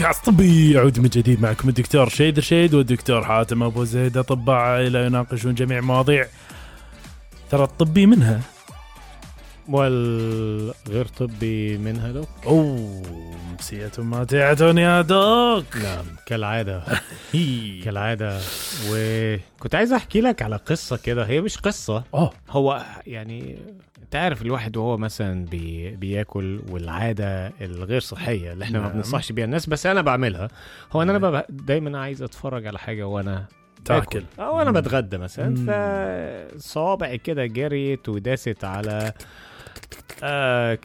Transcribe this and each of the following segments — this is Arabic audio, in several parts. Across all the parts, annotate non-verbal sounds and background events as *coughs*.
بودكاست طبي يعود من جديد معكم الدكتور شيد رشيد والدكتور حاتم أبو زيد. أطباء عائله يناقشون جميع مواضيع ترى الطبي منها. والغير طبي منها لو. أوه. مسية ماتعة يا دوك. نعم كالعادة. *laughs* كالعادة. وكنت عايز أحكي لك على قصة كده. هي مش قصة. اوه هو يعني انت عارف الواحد وهو مثلا بي بياكل والعادة الغير صحية اللي إحنا ما نعم. بننصحش بيها الناس بس أنا بعملها. هو إن أنا ببقى دايما عايز أتفرج على حاجة وأنا باكل. أو أنا بتغدى مثلا. فصوابعي كده جريت وداست على آه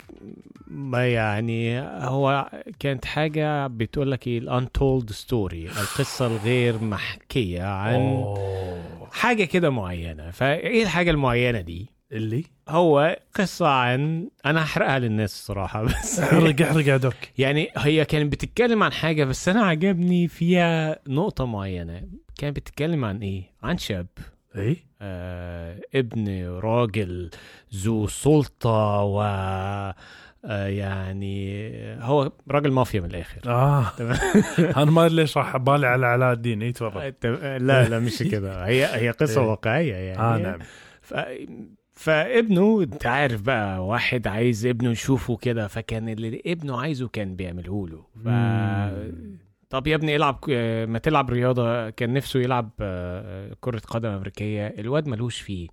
ما يعني هو كانت حاجة بتقول لك إيه ال untold story القصة الغير محكية عن أوه. حاجة كده معينة. فإيه الحاجة المعينة دي؟ اللي؟ هو قصة عن أنا هحرقها للناس الصراحة بس احرق احرق يا دوك. يعني هي كانت بتتكلم عن حاجة بس أنا عجبني فيها نقطة معينة. كانت بتتكلم عن إيه؟ عن شاب. اي آه ابن راجل ذو سلطة و آه يعني هو راجل مافيا من الآخر. آه. *laughs* أنا ما أدري ليش راح بالي على علاء الدين. إي تفضل. آه، لا لا مش *laughs* كده هي هي قصة إيه. واقعية يعني. آه نعم. ف... فابنه أنت عارف بقى واحد عايز ابنه يشوفه كده فكان اللي ابنه عايزه كان بيعمله له. ف... طب يا ابني العب ما تلعب رياضة. كان نفسه يلعب آه، كرة قدم أمريكية. الواد ملوش فيه.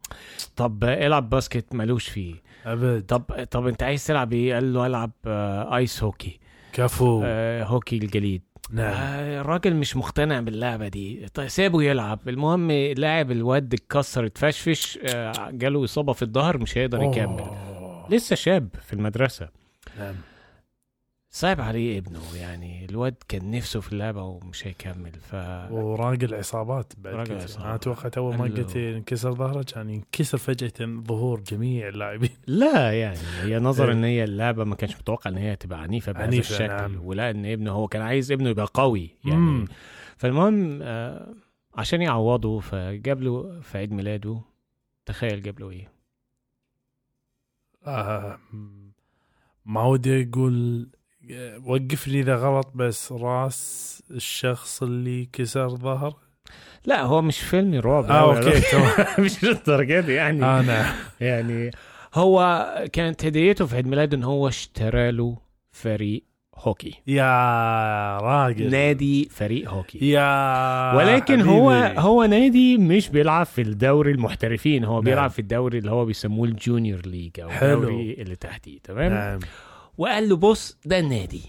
طب العب basket ملوش فيه. أبد. طب طب أنت عايز تلعب إيه؟ قال له ألعب آه، ice hockey كفو. آه، هوكي الجليد. نعم. آه، الراجل مش مقتنع باللعبة دي. طيب سابه يلعب. المهم لعب الواد اتكسر اتفشفش آه، جاله إصابة في الظهر مش هيقدر يكمل. لسه شاب في المدرسة. نعم. صعب عليه ابنه يعني الواد كان نفسه في اللعبة ومش هيكمل ف وراجل عصابات بعد راجل كذا. عصابات. أنا أتوقع اول ما قلت انكسر ظهره كان ينكسر فجأة ظهور جميع اللاعبين *laughs* لا يعني هي نظر إيه. إن هي اللعبة ما كانش متوقع إن هي تبقى عنيفة بهذا عنيفة، الشكل نعم. ولا إن ابنه هو كان عايز ابنه يبقى قوي يعني مم. فالمهم آه عشان يعوضه فجاب له في عيد ميلاده تخيل جاب له إيه آه ما ودي أقول آه، وقف لي إذا غلط بس راس الشخص اللي كسر ظهر. لا هو مش فيلم رعب. آه. أوكي *laughs* مش للدرجة دي يعني. آه نعم. يعني هو كانت هديته في عيد ميلاده إن هو اشترى له فريق هوكي. يا راجل. نادي فريق هوكي. يا ولكن حبيبي. هو هو نادي مش بيلعب في الدوري المحترفين هو نعم. بيلعب في الدوري اللي هو بيسموه ال junior league أو. الدوري اللي تحتيه تمام؟ نعم. وقال له بص ده النادي.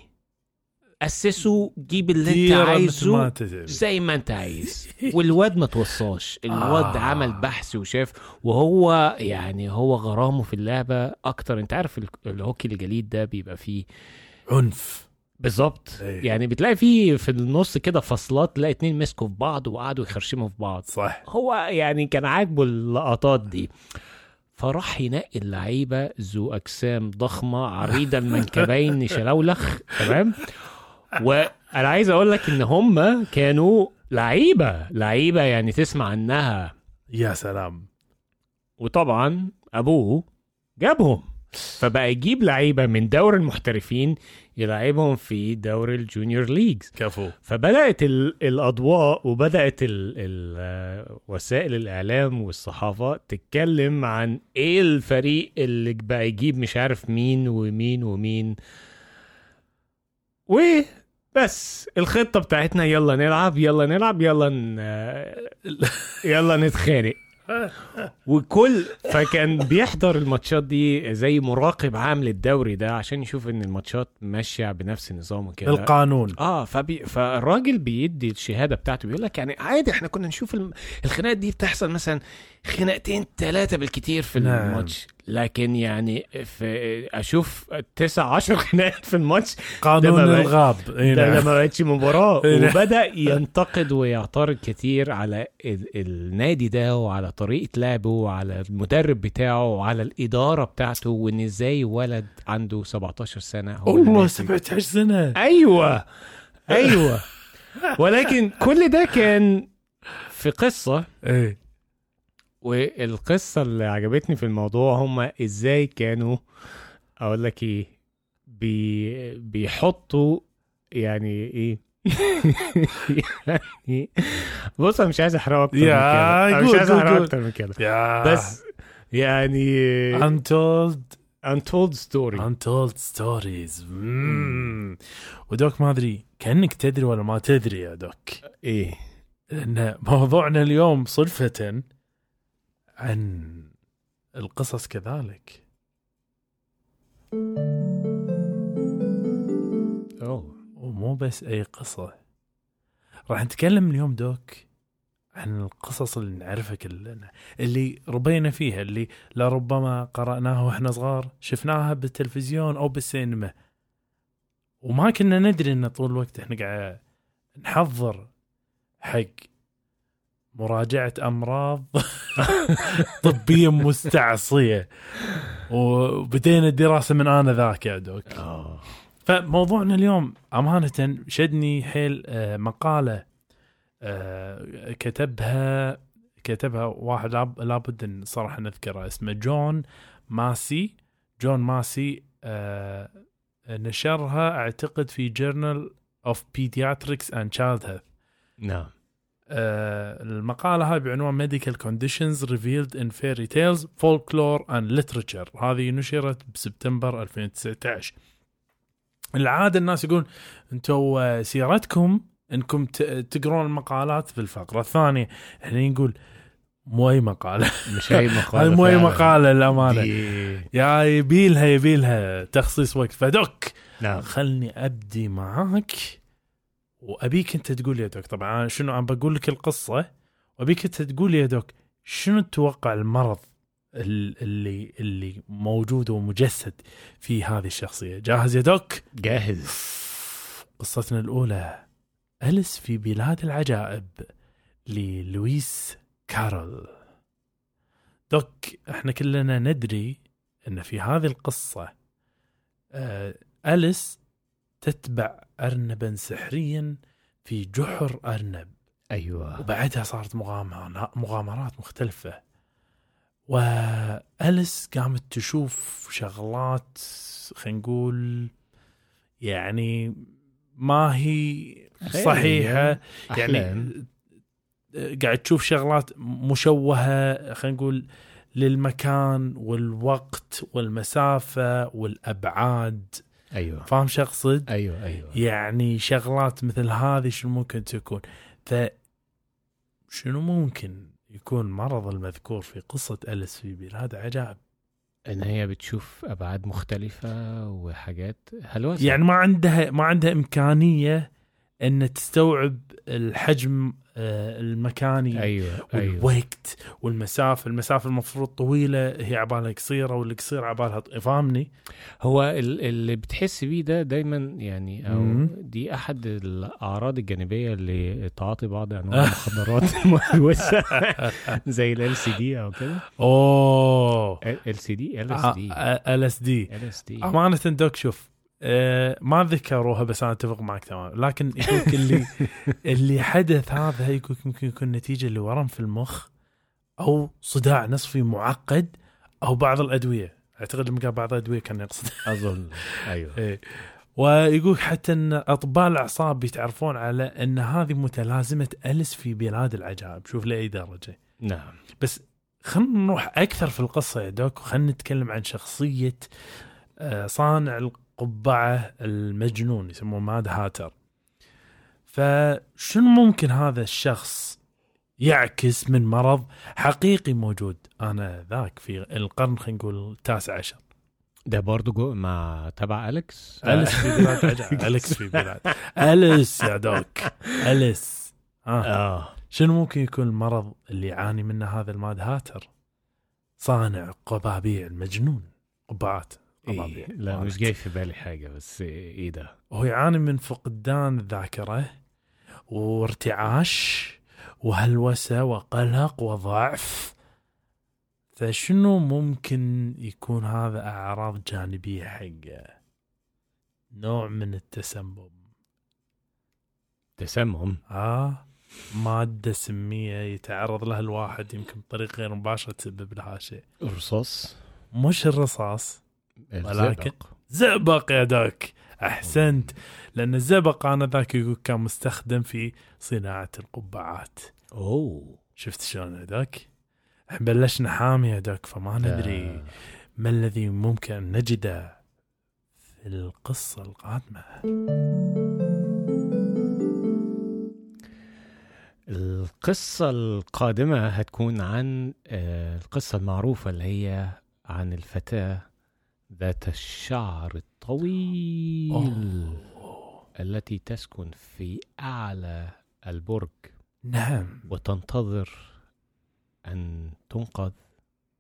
أسسه جيب اللي أنت ما عايزه زي ما أنت عايز. والواد ما توصاش. *laughs* الواد آه. عمل بحث وشاف وهو يعني هو غرامه في اللعبة أكتر. أنت عارف ال- الهوكي الجليد ده بيبقى فيه عنف. بالظبط. إيه. يعني بتلاقي فيه في النص كده فصلات تلاقي اتنين مسكوا في بعض وقعدوا يخرشموا في بعض. صح. هو يعني كان عاجبه اللقطات دي. فراح ينقي اللعيبة ذو أجسام ضخمة عريضة المنكبين شلولخ تمام؟ وأنا عايز أقول لك إن هم كانوا لعيبة لعيبة يعني تسمع عنها يا سلام. وطبعا أبوه جابهم فبقى يجيب لعيبة من دوري المحترفين يلعبهم في دوري الجونيور ليجز. كفو. فبدأت ال- الأضواء وبدأت ال ال وسائل الإعلام والصحافة تتكلم عن إيه الفريق اللي بقى يجيب مش عارف مين ومين ومين. وبس الخطة بتاعتنا يلا نلعب يلا نلعب يلا ن... يلا نتخانق. وكل فكان بيحضر الماتشات دي زي مراقب عام للدوري ده عشان يشوف إن الماتشات ماشية بنفس النظام وكده القانون آه فبي... فالراجل بيدي الشهادة بتاعته بيقول لك يعني عادي إحنا كنا نشوف. الخناقات دي بتحصل مثلا خناقتين ثلاثة بالكتير في نعم. الماتش. لكن يعني في أشوف تسع عشر خناقات في الماتش. قانون الغاب. إي ده, ده نعم. ما بقتش مباراة. *laughs* إيه نعم. وبدأ ينتقد ويعترض كتير على ال... النادي ده وعلى طريقة لعبه وعلى المدرب بتاعه وعلى الإدارة بتاعته وإن إزاي ولد عنده 17 سنة. هو والله ماسك 17 سنة. أيوه. *laughs* أيوه. ولكن كل ده كان في قصة. إيه. والقصة اللي عجبتني في الموضوع هم إزاي كانوا أقول لك إيه بي بيحطوا يعني إيه؟ *laughs* يعني بص أنا مش عايز احرقه أكتر من كده. أنا مش عايز احرقه قول. أكتر من كده. بس يعني untold. Untold story. Untold stories. مم. ودوك ما أدري كأنك تدري ولا ما تدري يا دوك. إيه؟ إن موضوعنا اليوم صدفة عن القصص كذلك. أوه ومو بس أي قصة. راح نتكلم اليوم دوك عن القصص اللي نعرفها كلنا اللي ربينا فيها اللي لربما قرأناها وإحنا صغار شفناها بالتلفزيون أو بالسينما. وما كنا ندري إن طول الوقت إحنا قاعد نحضر حق مراجعة أمراض *laughs* طبية مستعصية. وبدينا الدراسة من أنا ذاك يا دوك. آه. فموضوعنا اليوم أمانة شدني حيل آه، مقالة آه، كتبها كتبها واحد لاب- لابد أن صراحة نذكره اسمه جون ماسي. جون ماسي آه، نشرها أعتقد في journal of Paediatrics and Child Health نعم. المقالة هاي بعنوان Medical Conditions Revealed in Fairy Tales Folklore and Literature. هذه نشرت بسبتمبر 2019 العادة الناس يقول أنتم آه، سيرتكم انكم تقرون المقالات في الفقرة الثانية. إحنا نقول مو اي مقالة. مش اي *laughs* مقالة مو اي للأمانة. دي- يا يبيلها يبيلها تخصيص وقت. فدك نعم. خلني أبدي معاك. وأبيك أنت تقول يا دوك طبعا أنا شنو أنا بقول لك القصة وأبيك أنت تقول يا دوك شنو تتوقع المرض ال- اللي اللي موجود ومجسد في هذه الشخصية؟ جاهز يا دوك جاهز. قصتنا الأولى. اليس في بلاد العجائب للويس كارول دوك إحنا كلنا ندري إن في هذه القصة آه، أليس تتبع أرنبا سحريا في جحر أرنب. أيوه. وبعدها صارت مغامرات مغامرات مختلفة. وأليس قامت تشوف شغلات خلينا نقول يعني ما هي صحيحة. يعني يعني قاعد تشوف شغلات مشوهة خلينا نقول للمكان والوقت والمسافة والأبعاد. أيوه. فاهم شو أقصد؟ أيوه أيوه. يعني شغلات مثل هذه شنو ممكن تكون؟ ف شنو ممكن يكون مرض المذكور في قصة أليس في بلاد عجائب إن هي بتشوف أبعاد مختلفة وحاجات هلوسة. يعني ما عندها ما عندها إمكانية أن تستوعب الحجم آه، المكاني أيوه أيوه. والوقت والمسافة. المسافة المفروض طويلة هي عبالها قصيرة واللي قصيرة عبالها فاهمني؟ هو ال- اللي بتحس بيه ده دايما يعني أو. دي أحد الأعراض الجانبية اللي تعاطي بعض أنواع *laughs* المخدرات. *laughs* زي ال سي دي أو كده. أوه. ال سي دي ال LSD ال LSD أمانة دوك شوف ما ذكروها بس أنا أتفق معك تمام. لكن يقولك اللي *laughs* اللي حدث هذا يقول ممكن يكون نتيجة لورم في المخ أو صداع نصفي معقد أو بعض الأدوية. أعتقد لما قال بعض الأدوية كان يقصد. أظن. *laughs* أيوه. إيه. ويقول حتى إن أطباء الأعصاب يتعرفون على إن هذه متلازمة أليس في بلاد العجائب. شوف لأي درجة. نعم. بس خلينا نروح أكثر في القصة يا دوك وخلينا نتكلم عن شخصية آه، صانع القبعه المجنون يسموه Mad Hatter. فشنو ممكن هذا الشخص يعكس من مرض حقيقي موجود؟ أنا ذاك في القرن خلينا نقول التاسع عشر. ده برضو جو مع تبع أليكس؟ *laughs* اليس في بلاد *laughs* أليكس في بلاد. أليس يا دوك. أليس. آه. آه. شنو ممكن يكون المرض اللي يعاني منه هذا ال Mad Hatter؟ صانع قبابيع المجنون قبعات. إيه لا مش جاي في بالي حاجة بس إيه ده؟ هو يعاني من فقدان الذاكرة وارتعاش وهلوسة وقلق وضعف. فشنو ممكن يكون هذا أعراض جانبية حقه؟ نوع من التسمم. تسمم؟ آه مادة سمية يتعرض لها الواحد يمكن بطريقة غير مباشرة تسبب لها شيء. رصاص؟ مش الرصاص. ولكن. زئبق يا دوك. أحسنت. لأن الزئبق انذاك يقول كان مستخدم في صناعة القبعات. أوه. شفت شلون هذاك؟ بلشنا حامي دوك فما ندري ما الذي ممكن أن نجده في القصة القادمة. القصة القادمة هتكون عن آه، القصة المعروفة اللي هي عن الفتاة ذات الشعر الطويل أوه. التي تسكن في أعلى البرج. نعم. وتنتظر أن تنقذ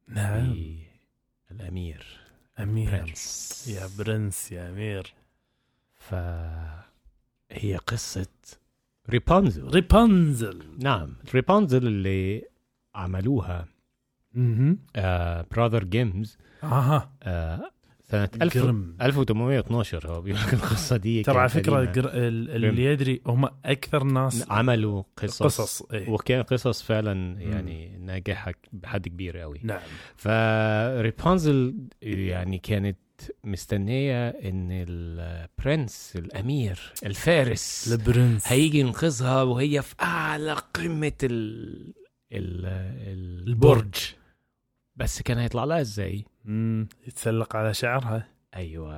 نعم. الأمير. أمير. برنس. يا برنس يا أمير. فهي قصة ريبانزل. ريبانزل. نعم ريبانزل اللي عملوها. Brothers Grimm أها. سنة 1000 جرم. 1812 هو بيقول لك القصة دي. ترى على فكرة. جر... ال- اللي يدري هم أكثر ناس عملوا قصص, قصص إيه. وكان قصص فعلا يعني ناجحة بحد كبير قوي نعم. فريبانزل يعني كانت مستنية إن البرنس الأمير الفارس البرنس. هيجي ينقذها وهي في أعلى قمة. ال... ال... البرج. بس كان هيطلع لها إزاي؟ مم. يتسلق على شعرها أيوه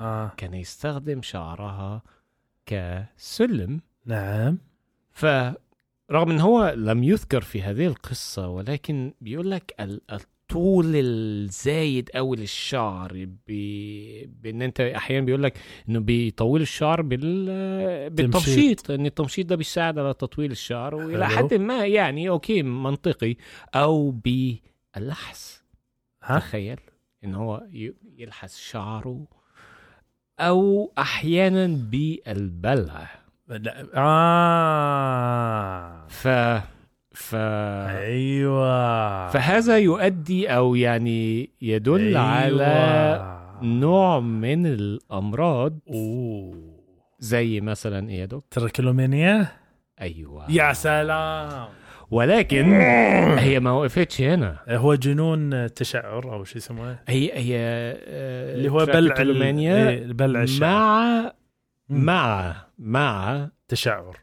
آه. كان يستخدم شعرها كسلم نعم فرغم إن هو لم يذكر في هذه القصة ولكن بيقول لك ال- الطول الزايد قوي للشعر ب- بإن أنت أحيانا بيقول لك إنه بيطول الشعر بال بالتمشيط إن التمشيط ده بيساعد على تطويل الشعر وإلى. حد ما يعني أوكي منطقي أو باللحس ها؟ تخيل إن هو يلحس شعره أو أحيانا بالبلع. لا. آه. ف ف أيوه. فهذا يؤدي أو يعني يدل أيوة. على نوع من الأمراض أوه. زي مثلا إيه يا دكتور؟ تراكيلومانيا أيوه. يا سلام. ولكن هي ما وقفتش هنا. هو جنون تشعر أو شو يسمونه هي هي آه، اللي هو بلع إيه، بلع مع. مع مع تشعر.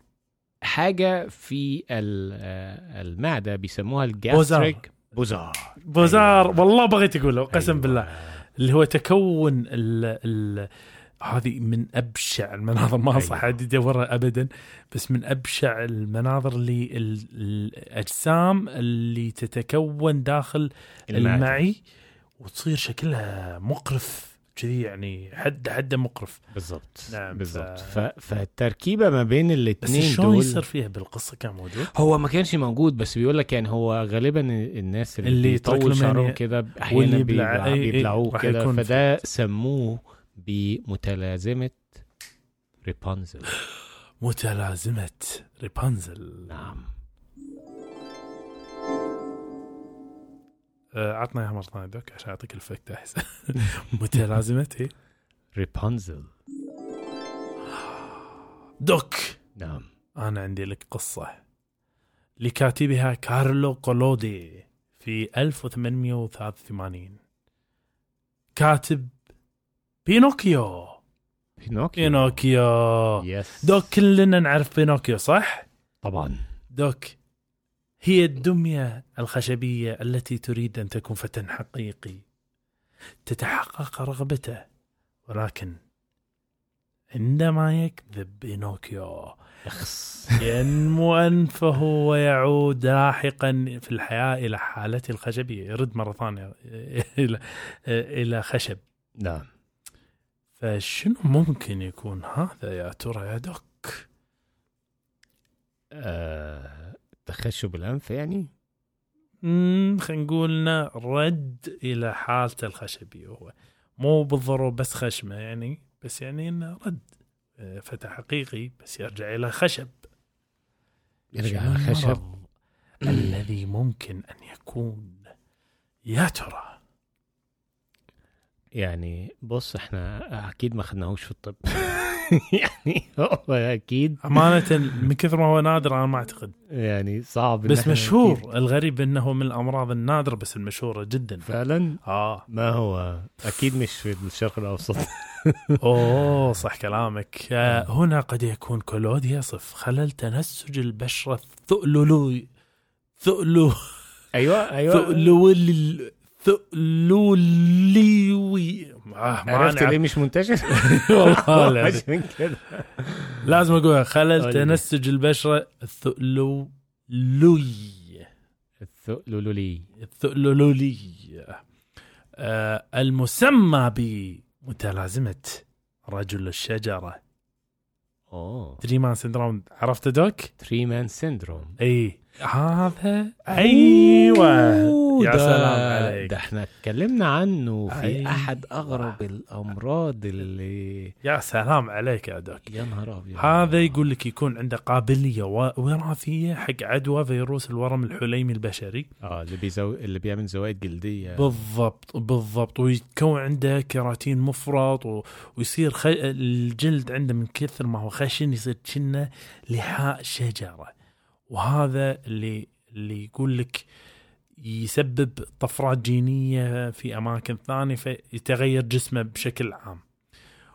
حاجة في آه، المعدة بيسموها الجاستريك. بوزار. بوزار. والله بغيت أقوله قسم أيوة. بالله. اللي هو تكون ال ال هذه من أبشع المناظر ما انصح أيوة. احد يدورها ابدا بس من أبشع المناظر اللي ال- الأجسام اللي تتكون داخل. المعي وتصير شكلها مقرف كذي يعني حد حد مقرف بالضبط نعم، بالضبط ف-. فالتركيبة ما بين بس الاثنين شلون دول يصير فيها بالقصة كان موجود؟ هو ما كانش موجود بس بيقول لك يعني هو غالبا الناس اللي, اللي له شعرهم كده أحيانا يبلع- بيبلع بيبلعوه كده فده سموه بمتلازمة ريبانزل *gasps* متلازمة ريبانزل نعم. آه، عطنا اياها مره ثانية دوك عشان أعطيك الفكت أحسن. *laughs* متلازمة إيه؟ ريبانزل *gasps* دوك. نعم. أنا عندي لك قصة. لكاتبها كارلو كولودي في 1883 كاتب بينوكيو. بينوكيو. بينوكيو. yes دوك كلنا نعرف بينوكيو صح؟ طبعا. دوك هي الدمية الخشبية التي تريد أن تكون فتى حقيقي. تتحقق رغبته ولكن عندما يكذب بينوكيو ينمو أنفه ويعود لاحقا في الحياة إلى حالته الخشبية يرد مرة ثانية إلى إلى خشب. نعم. فشنو ممكن يكون هذا يا ترى يا دوك آه... تخشب الأنف يعني؟ امم خلينا نقول رد إلى حالته الخشبيه هو مو بالضرورة بس خشمه يعني بس يعني إنه رد آه، فتى حقيقي بس يرجع إلى خشب. يرجع على خشب. الذي ممكن أن يكون؟ يا ترى. يعني بص إحنا أكيد ما خدناهوش في الطب. *laughs* يعني هو أكيد. أمانة من كثر ما هو نادر أنا ما أعتقد. يعني صعب بس مشهور. أكيد الغريب إنه من الأمراض النادرة بس المشهورة جدا. فعلا؟ آه. ما هو؟ أكيد مش في الشرق الأوسط. *laughs* أوه *laughs* صح كلامك. آه، هنا قد يكون كلود يصف خلل تنسج البشرة الثؤلولي ثؤلو. أيوه أيوه. ثؤلولي. ثؤلوليوي آه، ما عرفت. ليه مش منتشر؟ *laughs* والله. عشان كده لازم اقولها خلل. تنسج البشرة الثؤلولي الثؤلولي الثؤلولي آه المسمى بمتلازمة رجل الشجرة أوه tree man syndrome عرفت دوك؟ tree man syndrome اي هذا أيوه. يا سلام عليك. ده إحنا اتكلمنا عنه في أيوة. أحد أغرب الأمراض اللي يا سلام عليك يا دوك. يا نهار أبيض. هذا يقول لك يكون عنده قابلية وراثية حق عدوى فيروس الورم الحليمي البشري. آه اللي بيزو... اللي بيعمل زوائد جلدية. بالضبط بالضبط. ويتكون عنده كيراتين مفرط و... ويصير خ... الجلد عنده من كثر ما هو خشن يصير كنه لحاء شجرة. وهذا اللي اللي يقول لك يسبب طفرات جينية في أماكن ثانية فيتغير جسمه بشكل عام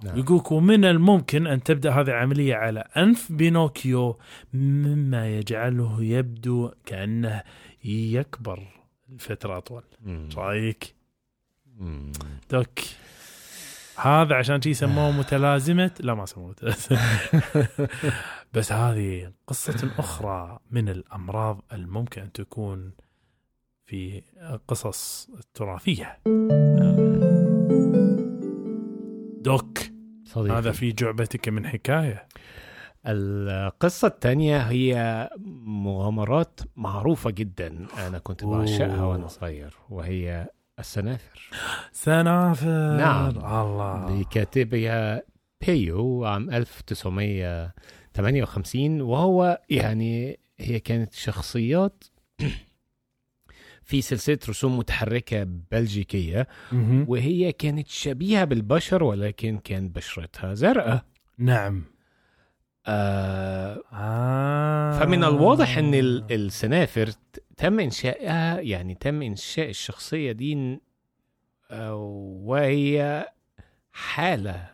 نعم. يقولك ومن الممكن أن تبدأ هذه العملية على أنف بينوكيو مما يجعله يبدو كأنه يكبر لفترة أطول مم. إيش رأيك. دوك هذا عشان شي سموه متلازمة؟ لا ما سموه متلازمة. *laughs* بس هذه قصة أخرى من الأمراض الممكن أن تكون في قصص التراثية دوك صديقي. هذا في جعبتك من حكاية. القصة الثانية هي مغامرات معروفة جدا أنا كنت بعشقها. وأنا صغير وهي السنافر سنافر نعم. الله لكاتبها بيو عام 1958 وهو يعني هي كانت شخصيات في سلسلة رسوم متحركة بلجيكية مهم. وهي كانت شبيهة بالبشر ولكن كان بشرتها زرقاء نعم آه آه. فمن الواضح إن ال- السنافر تم إنشائها يعني تم إنشاء الشخصية دي آه، وهي حالة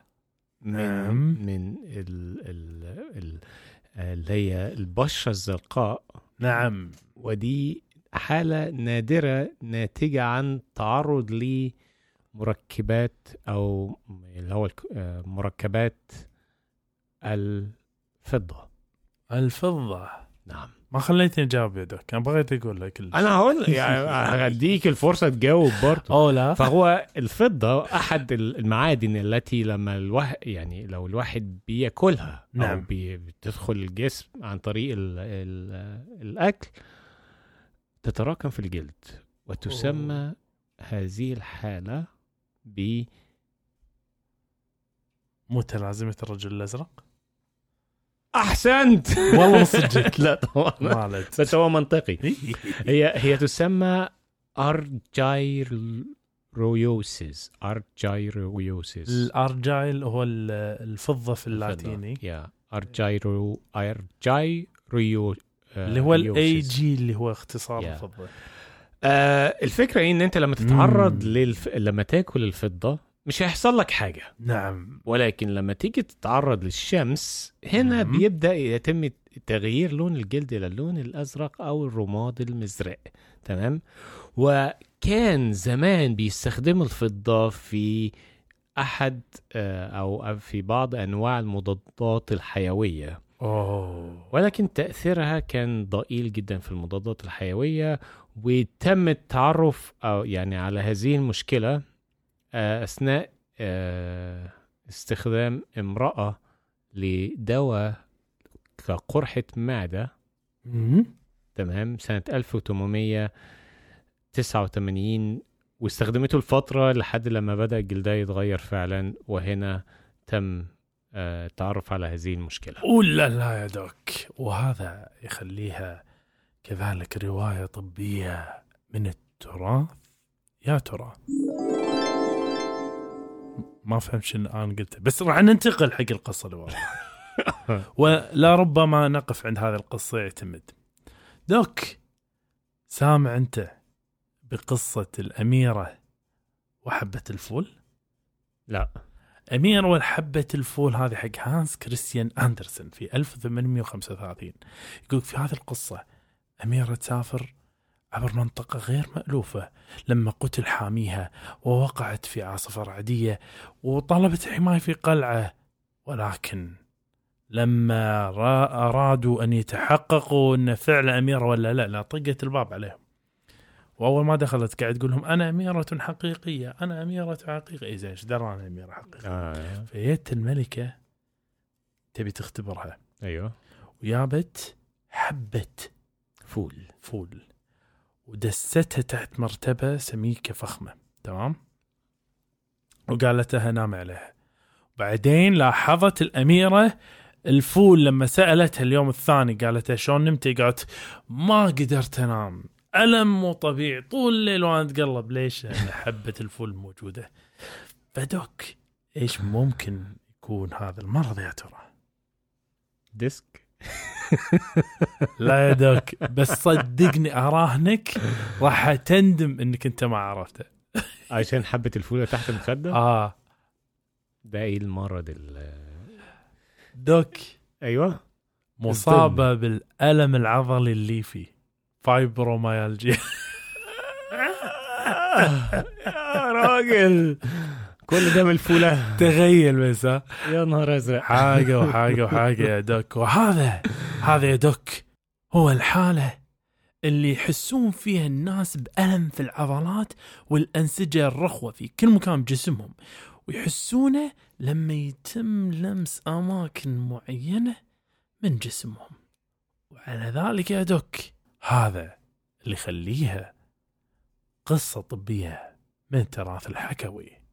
من نعم. من ال ال ال اللي هي البشرة الزرقاء. نعم. ودي حالة نادرة ناتجة عن تعرض لمركبات أو اللي هو آه، مركبات الفضة. الفضة. نعم. ما خليتني أجاوب يا دوك أنا بغيت أقول لك كل. أنا هقول يعني هديك الفرصة تجاوب برضه. اوه لا. فهو الفضة أحد المعادن التي لما الواحد يعني لو الواحد بيأكلها أو نعم. بي- بتدخل الجسم عن طريق ال ال الأكل تتراكم في الجلد وتسمى هذه الحالة ب متلازمة الرجل الأزرق؟ أحسنت. *laughs* والله ما صدقت لا طبعا. بس هو منطقي. هي هي تسمى أرجايرويوسيس. أرجايرويوسيس. الأرجايل هو ال- الفضة في اللاتيني. يا. argyro argyro اللي هو الاي جي اللي هو اختصار Yeah. الفضة. آه الفكرة إن أنت لما تتعرض. للف... لما تأكل الفضة مش هيحصل لك حاجة. نعم. ولكن لما تيجي تتعرض للشمس هنا مم. بيبدأ يتم تغيير لون الجلد إلى اللون الأزرق أو الرمادي المزرق. تمام؟ وكان زمان بيستخدموا الفضة في أحد آه، أو في بعض أنواع المضادات الحيوية. أوه. ولكن تأثيرها كان ضئيل جدا في المضادات الحيوية وتم التعرف أو يعني على هذه المشكلة. آه، أثناء آه، استخدام امرأة لدواء كقرحة معدة. مم. تمام؟ سنة 1889 واستخدمته لفترة لحد لما بدأ جلدها يتغير فعلا وهنا تم آه، التعرف على هذه المشكلة. ولا لا يا دوك وهذا يخليها كذلك رواية طبية من التراث. يا ترى ما فهمت شنو أنا قلته. بس راح ننتقل حق القصة اللي وراها. *laughs* ولا ربما نقف عند هذه القصة يعتمد. دوك سامع أنت بقصة الأميرة وحبة الفول؟ لا. أميرة والحبة الفول هذه حق هانس كريستيان أندرسون في 1835 يقول في هذه القصة أميرة تسافر عبر منطقة غير مألوفة لما قتل حاميها ووقعت في عاصفة رعدية وطلبت حماية في قلعة. ولكن لما را- أرادوا أن يتحققوا أن فعلا أميرة ولا لا لا طقت الباب عليهم. وأول ما دخلت قاعد تقول لهم أنا أميرة حقيقية أنا أميرة حقيقية. إيه زين إيش درى أنا أميرة حقيقية؟ آه. فجت الملكة تبي تختبرها. أيوه. وجابت حبة فول. فول. ودستها تحت مرتبة سميكة فخمة تمام؟ وقالت لها نام عليها. بعدين لاحظت الأميرة الفول لما سألتها اليوم الثاني قالت شلون نمتي؟ قالت ما قدرت أنام. ألم مو طبيعي. طول الليل وأنا أتقلب. ليش؟ حبة الفول موجودة. ف doc إيش ممكن يكون هذا المرض يا ترى؟ ديسك؟ لا يا doc بس صدقني أراهنك راح تندم إنك أنت ما عرفته. عشان حبة الفول تحت المخدة؟ آه. ده إيه المرض ال doc أيوه. مصابة بالألم العضلي الليفي فايبروميالجيا *laughs* يا راجل. كل ده من الفوله تخيل بس ها؟ يا نهار أزرق. حاجة وحاجة وحاجة يا doc. وهذا هذا يا دوك هو الحالة اللي يحسون فيها الناس بألم في العضلات والأنسجة الرخوة في كل مكان بجسمهم. ويحسونه لما يتم لمس أماكن معينة من جسمهم. وعلى ذلك يا دوك هذا اللي يخليها قصة طبية من تراث الحكوي.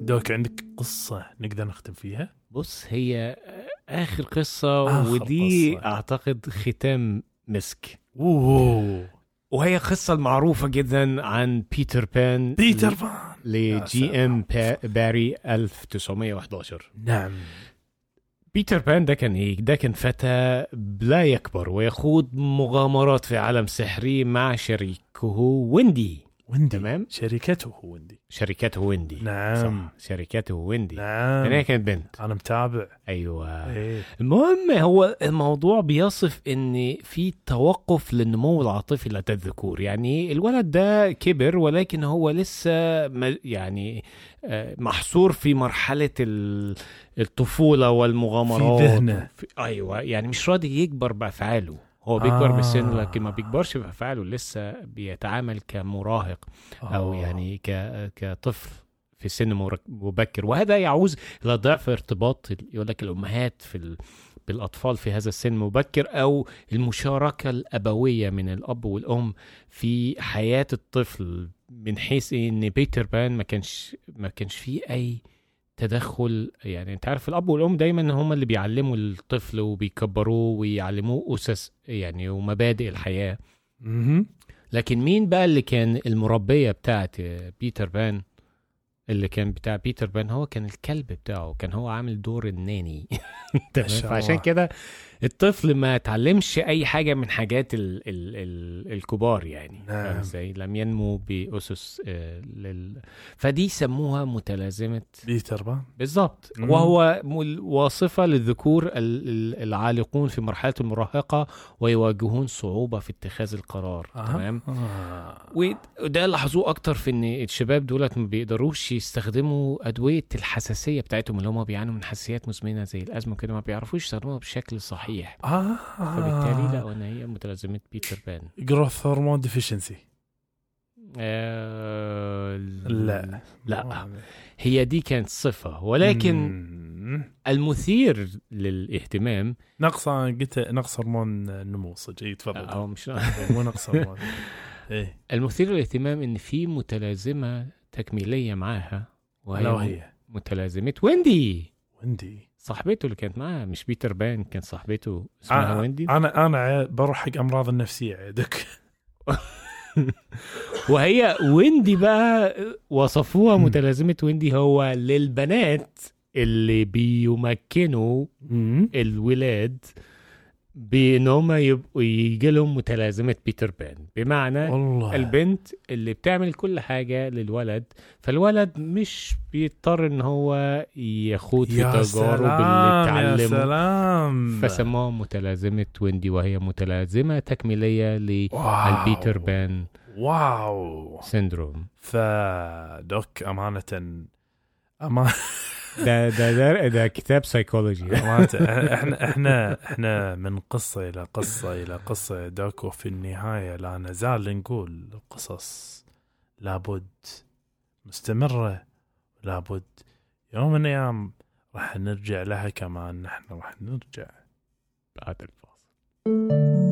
doc عندك قصة نقدر نختم فيها؟ بص هي آخر قصة آخر ودي قصة. أعتقد ختام مسك أوه وهي قصة المعروفة جدا عن بيتر بان بيتر بان ل J.M. با- باري 1911 نعم بيتر بان ده كان إيه؟ ده كان فتى لا يكبر ويخوض مغامرات في عالم سحري مع شريكه ويندي ويندي. تمام؟ شركته هو ويندي. شركته ويندي. نعم. صح. شركته ويندي. لأن هي نعم كانت بنت. أنا متابع. أيوه. إيه. المهم هو الموضوع بيصف إن في توقف للنمو العاطفي لدى الذكور يعني الولد ده كبر ولكن هو لسه يعني آه، محصور في مرحلة ال- الطفولة والمغامرات. في ذهنه. أيوه. يعني مش راضي يكبر بأفعاله. هو بيكبر آه. بالسن لكن ما بيكبرش بأفعاله لسه بيتعامل كمراهق أو آه. يعني ك... كطفل في سن مبكر وهذا يعوز إلى ضعف ارتباط يقول لك الأمهات في ال... بالأطفال في هذا السن المبكر أو المشاركة الأبوية من الأب والأم في حياة الطفل من حيث؟ إن بيتر بان ما كانش ما كانش فيه أي تدخل يعني انت عارف الأب والأم دايما هم اللي بيعلموا الطفل وبيكبروه ويعلموه اسس يعني ومبادئ الحياة. لكن مين بقى اللي كان المربية بتاعت بيتر بان اللي كان بتاع بيتر بان هو كان الكلب بتاعه كان هو عامل دور ال nanny *laughs* فعشان. كده الطفل ما اتعلمش أي حاجة من حاجات ال ال ال الكبار يعني نعم. إزاي لم ينمو بأسس آه، لل... فدي سموها متلازمة بيتر بان بالظبط. وهو واصفة للذكور ال- ال- العالقون في مرحلة المراهقة ويواجهون صعوبة في اتخاذ القرار آه. تمام آه. وده لاحظوه أكتر في إن الشباب دولت ما بيقدروش يستخدموا أدوية الحساسية بتاعتهم اللي هم بيعانوا من حساسيات مزمنة زي الأزمة كده ما بيعرفوش يستخدموها بشكل صحيح آه. فبالتالي لقوا ان هي متلازمة بيتر بان. growth hormone deficiency آه لا. لا. هي دي كانت صفة. ولكن مم. المثير للاهتمام نقص قلت نقص هرمون النمو صدق *laughs* إيه، تفضل أو مش مو نقص هرمون. *laughs* إيه. المثير للاهتمام إن في متلازمة تكميلية معاها وهي وهي؟ متلازمة ويندي. ويندي. صاحبته اللي كانت معاه مش بيتر بان كان صاحبته اسمها آه، ويندي. أنا أنا بروح حق أمراض النفسية عندك *laughs* وهي ويندي بقى وصفوها مم. متلازمة ويندي هو للبنات اللي بيمكنوا الولاد بإن هم يبقوا يجي لهم متلازمة بيتر بان. بمعنى والله. البنت اللي بتعمل كل حاجة للولد فالولد مش بيضطر إن هو يخوض في تجارب اللي سلام يا اتعلمه. سلام. فسموها متلازمة ويندي وهي متلازمة تكميلية. للبيتر بان واو. syndrome ف doc أمانة أما... ده ده ده, ده كتاب سايكولوجي *laughs* إحنا إحنا إحنا من قصة إلى قصة إلى قصة يا دوك وفي النهاية لا نزال نقول القصص لابد مستمرة لابد يوم من الأيام راح نرجع لها كمان نحن راح نرجع. بعد الفاصل.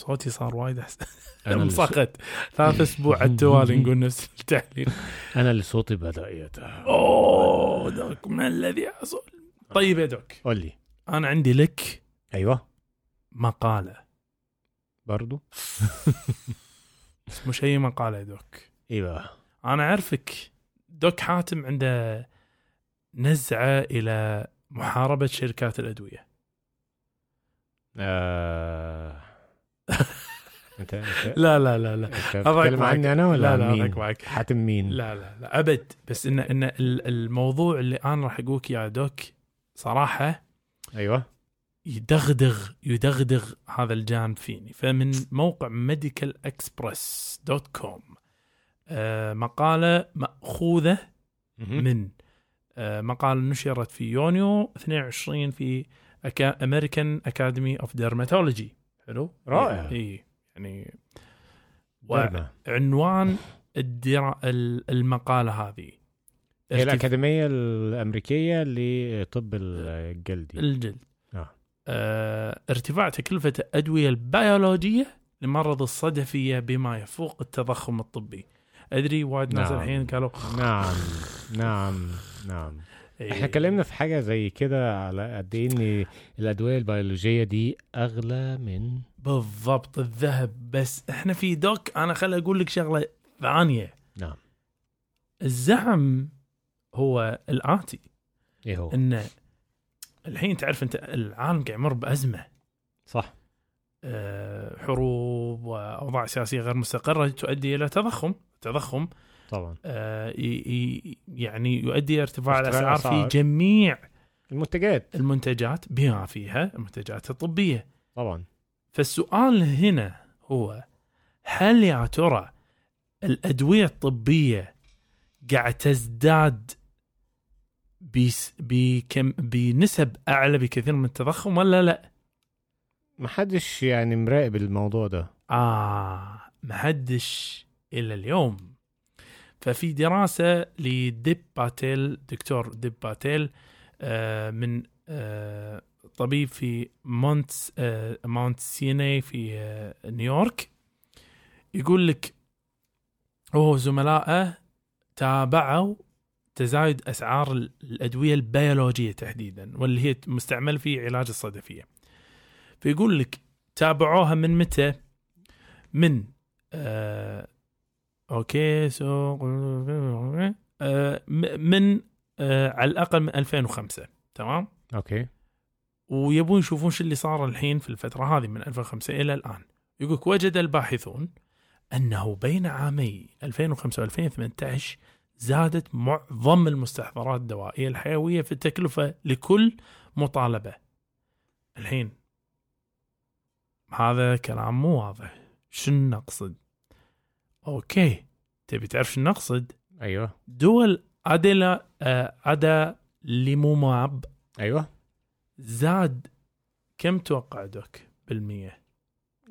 صوتي صار وايد أحسن. أنا مسقط ثلاث أسبوع على التوالي نقول نفس التعليق. أنا اللي صوتي بدأ يتعب أوه دوك ما الذي حصل طيب يا دوك قول لي أنا عندي لك أيوه. مقالة. برضو؟ *laughs* مش اي مقالة يا دوك بقى أنا أعرفك. دوك حاتم عنده نزعة إلى محاربة شركات الأدوية. آه... انت لا لا لا لا. بتتكلم معك. عني أنا ولا لا لا معك. حاتم مين؟ لا لا لا أبد. بس ان إن ال- الموضوع اللي أنا راح أقولك يا doc صراحة أيوه. يدغدغ يدغدغ هذا الجانب فيني. فمن موقع Medical Xpress dot com مقالة مأخوذة من آه، مقالة نشرت في يونيو 22 في American Academy of Dermatology حلو رائع. اي يعني derma. وعنوان الدرا ال- المقالة هذه هي الأكاديمية الأمريكية لطب الجلدي الجلد آه. آه ارتفاع تكلفة الأدوية البيولوجية لمرض الصدفية بما يفوق التضخم الطبي أدري وايد ناس نعم. الحين قالوا نعم نعم نعم إيه، إحنا اتكلمنا في حاجة زي كده على قد إيه إن الأدوية البيولوجية دي أغلى من بالضبط الذهب. بس إحنا في دوك أنا خل أقول لك شغلة ثانية. نعم. الزعم هو الآتي. إيه هو؟ أن الحين تعرف أنت العالم قاعد يمر بأزمة. صح. آه، حروب وأوضاع سياسية غير مستقرة تؤدي إلى تضخم. تضخم. طبعا. آه، يعني يؤدي ارتفاع الأسعار في. جميع المنتجات. المنتجات بما فيها المنتجات الطبية. طبعا. فالسؤال هنا هو هل يا ترى الأدوية الطبية قاعد تزداد بس بكم بنسب أعلى بكثير من التضخم ولا لا؟ ما حدش يعني مراقب الموضوع ده. آه محدش إلى اليوم. ففي دراسة لديب باتيل دكتور ديب باتيل آه من آه طبيب في Mount آه Mount Sinai في نيويورك يقول لك هو زملائه تابعوا تزايد أسعار ال- الأدوية البيولوجية تحديدا واللي هي مستعمل في علاج الصدفيه فيقول لك تابعوها من متى؟ من آه okay so آه من آه على الأقل من 2005 تمام؟ okay ويبون يشوفون شو اللي صار الحين في الفترة هذه من 2005 إلى الآن. يقولك وجد الباحثون أنه بين عامي 2005 و2018 زادت معظم المستحضرات الدوائية الحيوية في التكلفة لكل مطالبة. الحين هذا كلام مو واضح. شنو نقصد؟ okay. تبي تعرف شنو نقصد؟ أيوه. دول adala آه، adalimumab. أيوه. زاد كم توقع doc بالمية؟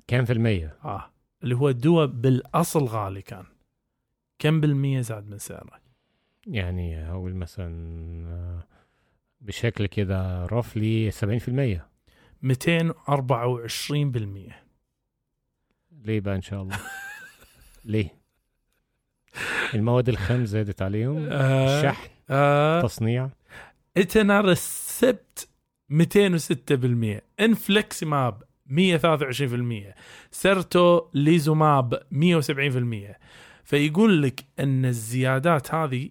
كام في المية؟ آه. اللي هو الدواء بالأصل غالي كان. كم بالمية زاد من سعره؟ يعني هقول مثلا آه، بشكل كده roughly 70% 224 بالمية. ليه بقى إن شاء الله؟ *laughs* ليه؟ المواد الخام زادت عليهم. آه. الشحن آه. تصنيع. etanercept 206% infliximab 123% certolizumab 170% فيقول لك إن الزيادات هذه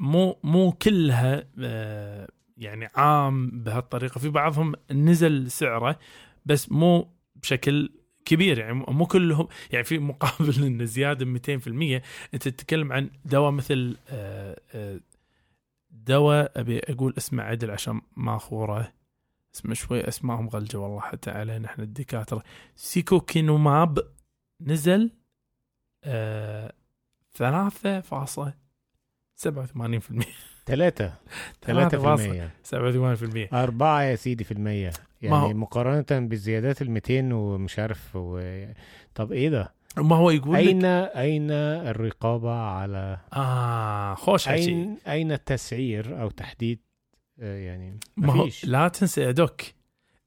مو مو كلها آه، يعني عام بهالطريقة. في بعضهم نزل سعره بس مو بشكل كبير يعني مو كلهم يعني في مقابل *laughs* إن زيادة 200% أنت تتكلم عن دواء مثل آه، آه، دواء أبي أقول اسمه عدل عشان ما أخوره. اسمه شوي اسمائهم غلجة والله حتى علينا إحنا الدكاترة. سيكوكينوماب نزل آه 3.87% ثلاثة ثلاثة في المية. 87% أربعة يا سيدي في المية. ما يعني هو- مقارنة بالزيادات ال 200 ومش عارف و... طب إيه ده؟ ما هو يقول لك أين أين الرقابة على آه خوش أين أين التسعير أو تحديد؟ آه، يعني ما هو لا تنسى يا doc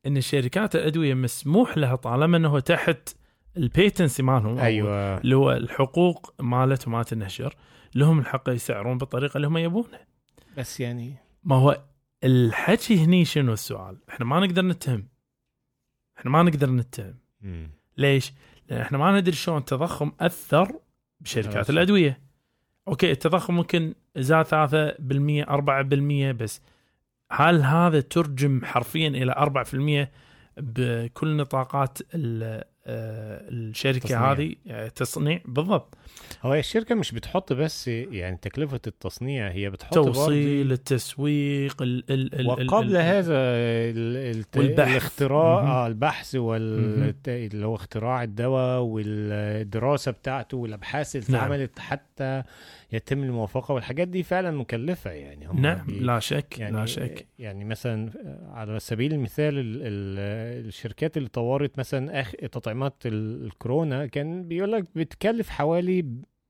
إن شركات الأدوية مسموح لها طالما إنه تحت ال patency مالهم أيوة. اللي هو الحقوق مالت مالت النشر لهم الحق يسعرون بالطريقة اللي هم يبونها. بس يعني ما هو الحكي هني شنو السؤال؟ إحنا ما نقدر نتهم. إحنا ما نقدر نتهم. مم. ليش؟ لأن إحنا ما ندري شلون التضخم أثر بشركات خلاص. الأدوية. أوكي التضخم ممكن زاد 3% 4% بس هل هذا ترجم حرفيا إلى 4% بكل نطاقات ال- آه، الشركة تصنيع. هذه آه، تصنيع بالضبط هو الشركة مش بتحط بس يعني تكلفة التصنيع هي بتحط توصيل التسويق ال ال ال وقبل ال- هذا ال- والبحث. الاختراع. آه، البحث وال اللي هو اختراع الدواء والدراسة بتاعته والأبحاث اللي نعم. اتعملت حتى يتم الموافقة والحاجات دي فعلا مكلفة يعني. هم نعم لا شك يعني لا شك. يعني مثلا على سبيل المثال ال ال الشركات اللي طورت مثلا أخ تطعيمات ال- الكورونا كان بيقول لك بتكلف حوالي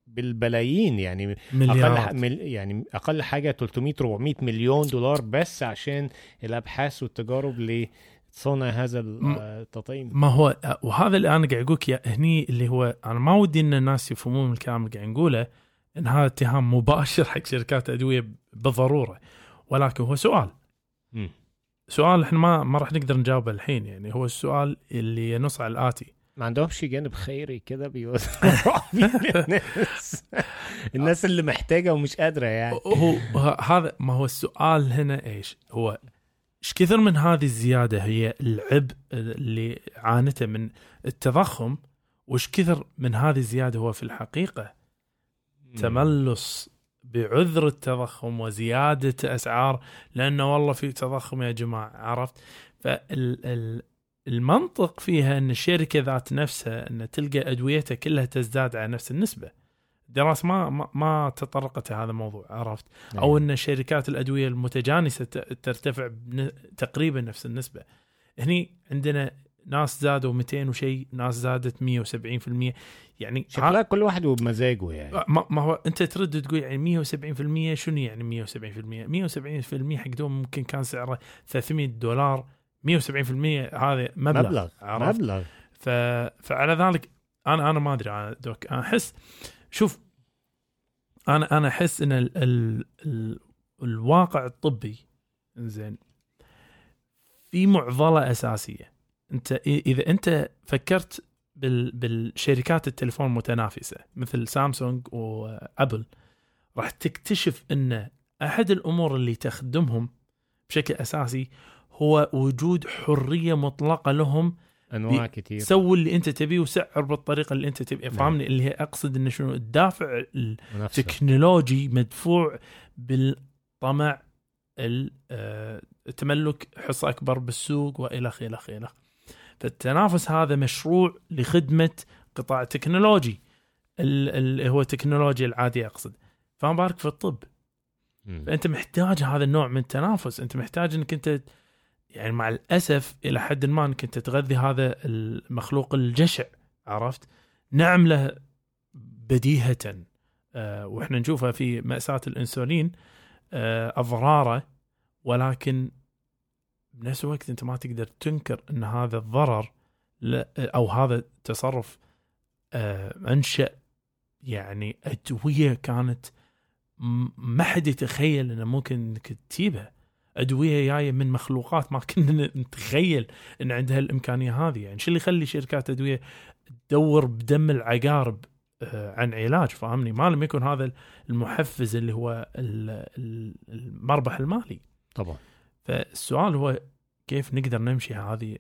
بالبلايين يعني أقل مليارات ح- مل يعني أقل حاجة 300 400 مليون دولار بس عشان الأبحاث والتجارب لصنع هذا م- التطعيم. ما هو وهذا اللي أنا قاعد أقول لك إياه هني اللي هو أنا ما ودي إن الناس يفهمون الكلام اللي قاعد نقوله إن هذا اتهام مباشر حق شركات أدوية بالضرورة. ولكن هو سؤال. مم. سؤال إحنا ما ما راح نقدر نجاوبه الحين يعني. هو السؤال اللي ينص على الآتي. ما عندهمش جانب خيري كده بيوزعوا الناس *laughs* *laughs* الناس اللي محتاجة ومش قادرة يعني. هو هذا ما هو السؤال هنا إيش؟ هو إيش كثر من هذه الزيادة هي العبء اللي عانته من التضخم؟ وإيش كثر من هذه الزيادة هو في الحقيقة تملص بعذر التضخم وزيادة أسعار لأنه والله في تضخم يا جماعة عرفت؟ فالمنطق فيها أن الشركة ذات نفسها أن تلقى أدويتها كلها تزداد على نفس النسبة. دراسة ما ما, ما تطرقت هذا الموضوع عرفت؟ أو أن شركات الأدوية المتجانسة ت- ترتفع تقريبا نفس النسبة. هني عندنا ناس زادوا 200 وشيء ناس زادت 170% يعني شكلها كل واحد وبمزاجه يعني. ما, ما هو أنت ترد تقول يعني 170% شنو يعني 170% 170% حق دوم ممكن كان سعره 300 دولار. 170% هذا مبلغ, مبلغ عرفت؟ مبلغ. ف... فعلى ذلك أنا أنا ما أدري أنا دوك. أنا احس شوف أنا أنا أحس إن ال... ال... ال... الواقع الطبي زين في معضلة أساسية. أنت إذا أنت فكرت بال... بالشركات التليفون المتنافسة مثل سامسونج وابل راح تكتشف أن أحد الأمور اللي تخدمهم بشكل أساسي هو وجود حرية مطلقة لهم أنواع كتير سوي اللي أنت تبيه وسعر بالطريقة اللي أنت تبيه نعم. فاهمني اللي هي أقصد انه شنو الدافع. التكنولوجي مدفوع بالطمع ال- آه، حصة أكبر بالسوق وإلى آخره إلى آخره. فالتنافس هذا مشروع لخدمة قطاع تكنولوجي. اللي هو التكنولوجيا العاديه أقصد. فما بالك في الطب. فأنت محتاج هذا النوع من التنافس. أنت محتاج إنك أنت يعني مع الأسف إلى حد ما إنك أنت تغذي هذا المخلوق الجشع عرفت؟ نعم له بديهة. آه وإحنا نشوفها في مأساة الإنسولين آه أضراره ولكن بنفس الوقت أنت ما تقدر تنكر أن هذا الضرر أو هذا تصرف آه، أنشأ. يعني أدوية كانت ما حد يتخيل إنه ممكن إنك تجيبها. أدوية جاية من مخلوقات ما كنا نتخيل إن عندها الإمكانية هذه. يعني شو اللي يخلي شركات أدوية تدور بدم العقارب آه، عن علاج؟ فاهمني؟ ما لم يكن هذا المحفز اللي هو ال- ال- المربح المالي. طبعا. فالسؤال هو كيف نقدر نمشي هذه.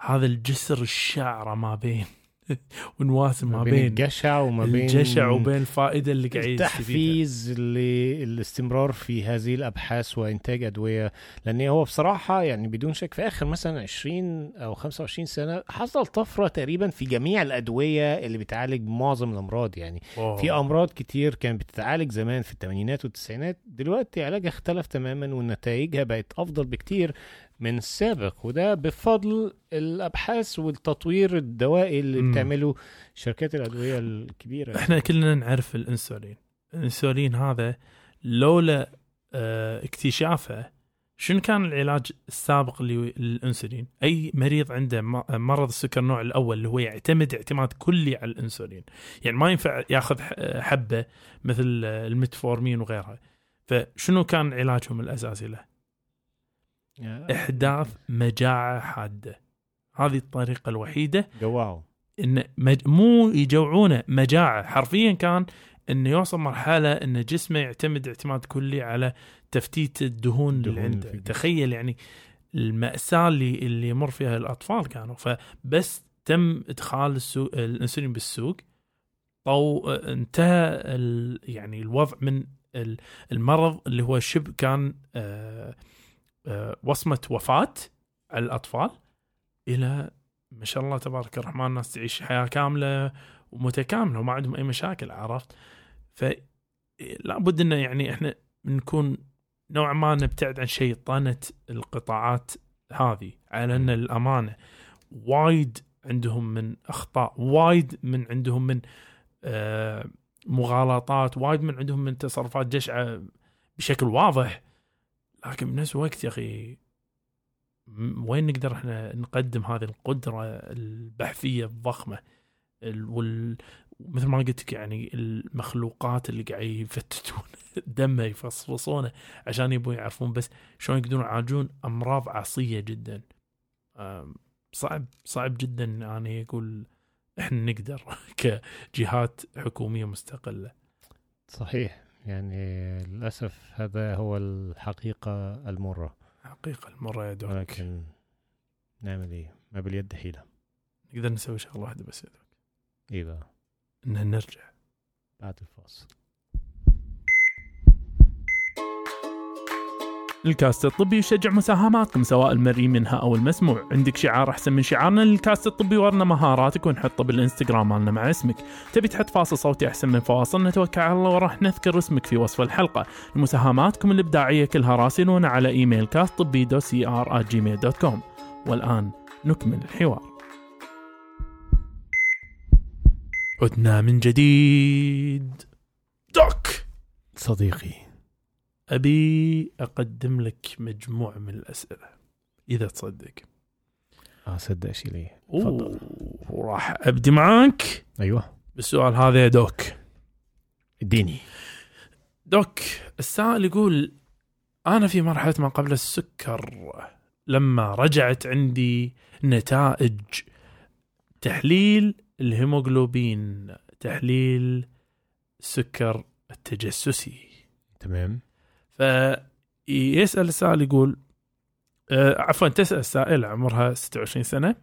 هذا الجسر الشعره ما بين *laughs* ونواسم ما بين بين الجشع وما بين الجشع وبين الفائده اللي قاعد. التحفيز للاستمرار في هذه الأبحاث وإنتاج أدوية لأن هو بصراحة يعني بدون شك في آخر مثلا 20 أو 25 سنة حصل طفرة تقريبا في جميع الأدوية اللي بتعالج معظم الأمراض يعني أوه. في أمراض كتير كانت بتتعالج زمان في الثمانينات والتسعينات دلوقتي علاجها اختلف تماما ونتائجها بقت أفضل بكتير من السابق وده بفضل الأبحاث والتطوير الدوائي اللي مم. بتعمله شركات الأدوية الكبيرة إحنا كلنا نعرف الإنسولين الإنسولين هذا لولا آه اكتشافه شنو كان العلاج السابق للإنسولين؟ أي مريض عنده مرض السكر النوع الأول اللي هو يعتمد اعتماد كلي على الإنسولين، يعني ما ينفع ياخذ حبة مثل آه، الميتفورمين وغيرها. فشنو كان علاجهم الأساسي له؟ إحداث مجاعة حادة. هذه الطريقة الوحيدة جواو. إن مج... مو يجوعونه مجاعة. حرفيا كان إنه يوصل مرحلة إن جسمه يعتمد اعتماد كلي على تفتيت الدهون اللي عنده. تخيل يعني المأساة اللي اللي يمر فيها الأطفال كانوا. فبس تم إدخال السوق الأنسولين بالسوق. طو انتهى ال... يعني الوضع من ال- المرض اللي هو شبه كان آه، آه، وصمة وفاة على الأطفال إلى ما شاء الله تبارك الرحمن الناس تعيش حياة كاملة ومتكاملة وما عندهم أي مشاكل عرفت؟ فلابد أنه يعني إحنا نكون نوعا ما نبتعد عن شيطنة القطاعات هذه على أن الأمانة وايد عندهم من أخطاء وايد من عندهم من آه، مغالطات وايد من عندهم من تصرفات جشعة بشكل واضح. لكن بنفس الوقت يا أخي م- وين نقدر إحنا نقدم هذه القدرة البحثية الضخمة ال- وال مثل ما قلت لك يعني المخلوقات اللي قاعد يفتتون *laughs* دمه يفصفصونه عشان يبون يعرفون بس شلون يقدرون يعالجون أمراض عصية جدا. صعب صعب جدا يعني أقول إحنا نقدر *laughs* كجهات حكومية مستقلة. صحيح. يعني للأسف هذا هو الحقيقة المرة. حقيقة المرة يا دوك ولكن نعمل إيه؟ ما باليد حيلة. نقدر نسوي شغلة واحدة بس يا دوك إيه بقى؟ ان نرجع. بعد الفاصل. الكاست الطبي يشجع مساهماتكم سواء المرئي منها أو المسموع. عندك شعار أحسن من شعارنا للكاست الطبي ورنا مهاراتك ونحطه بالإنستغرام مالنا مع اسمك. تبي تحط فاصل صوتي أحسن من فواصلنا توكل على الله وراح نذكر اسمك في وصف الحلقة. مساهماتكم الإبداعية كلها راسلونا على إيميل cast طبي دو سي ار Gmail dot com والآن نكمل الحوار. عدنا من جديد. doc! صديقي. أبي أقدم لك مجموعة من الأسئلة إذا تصدق. آه صدق شي تفضل أوه، وراح أبدي معاك. أيوه. بالسؤال هذا يا دوك. إديني. دوك السائل يقول أنا في مرحلة ما قبل السكر لما رجعت عندي نتائج تحليل الهيموغلوبين تحليل السكر التجسسي. تمام. فيسأل السائل يقول آه، عفوا تسأل السائلة عمرها 26 سنة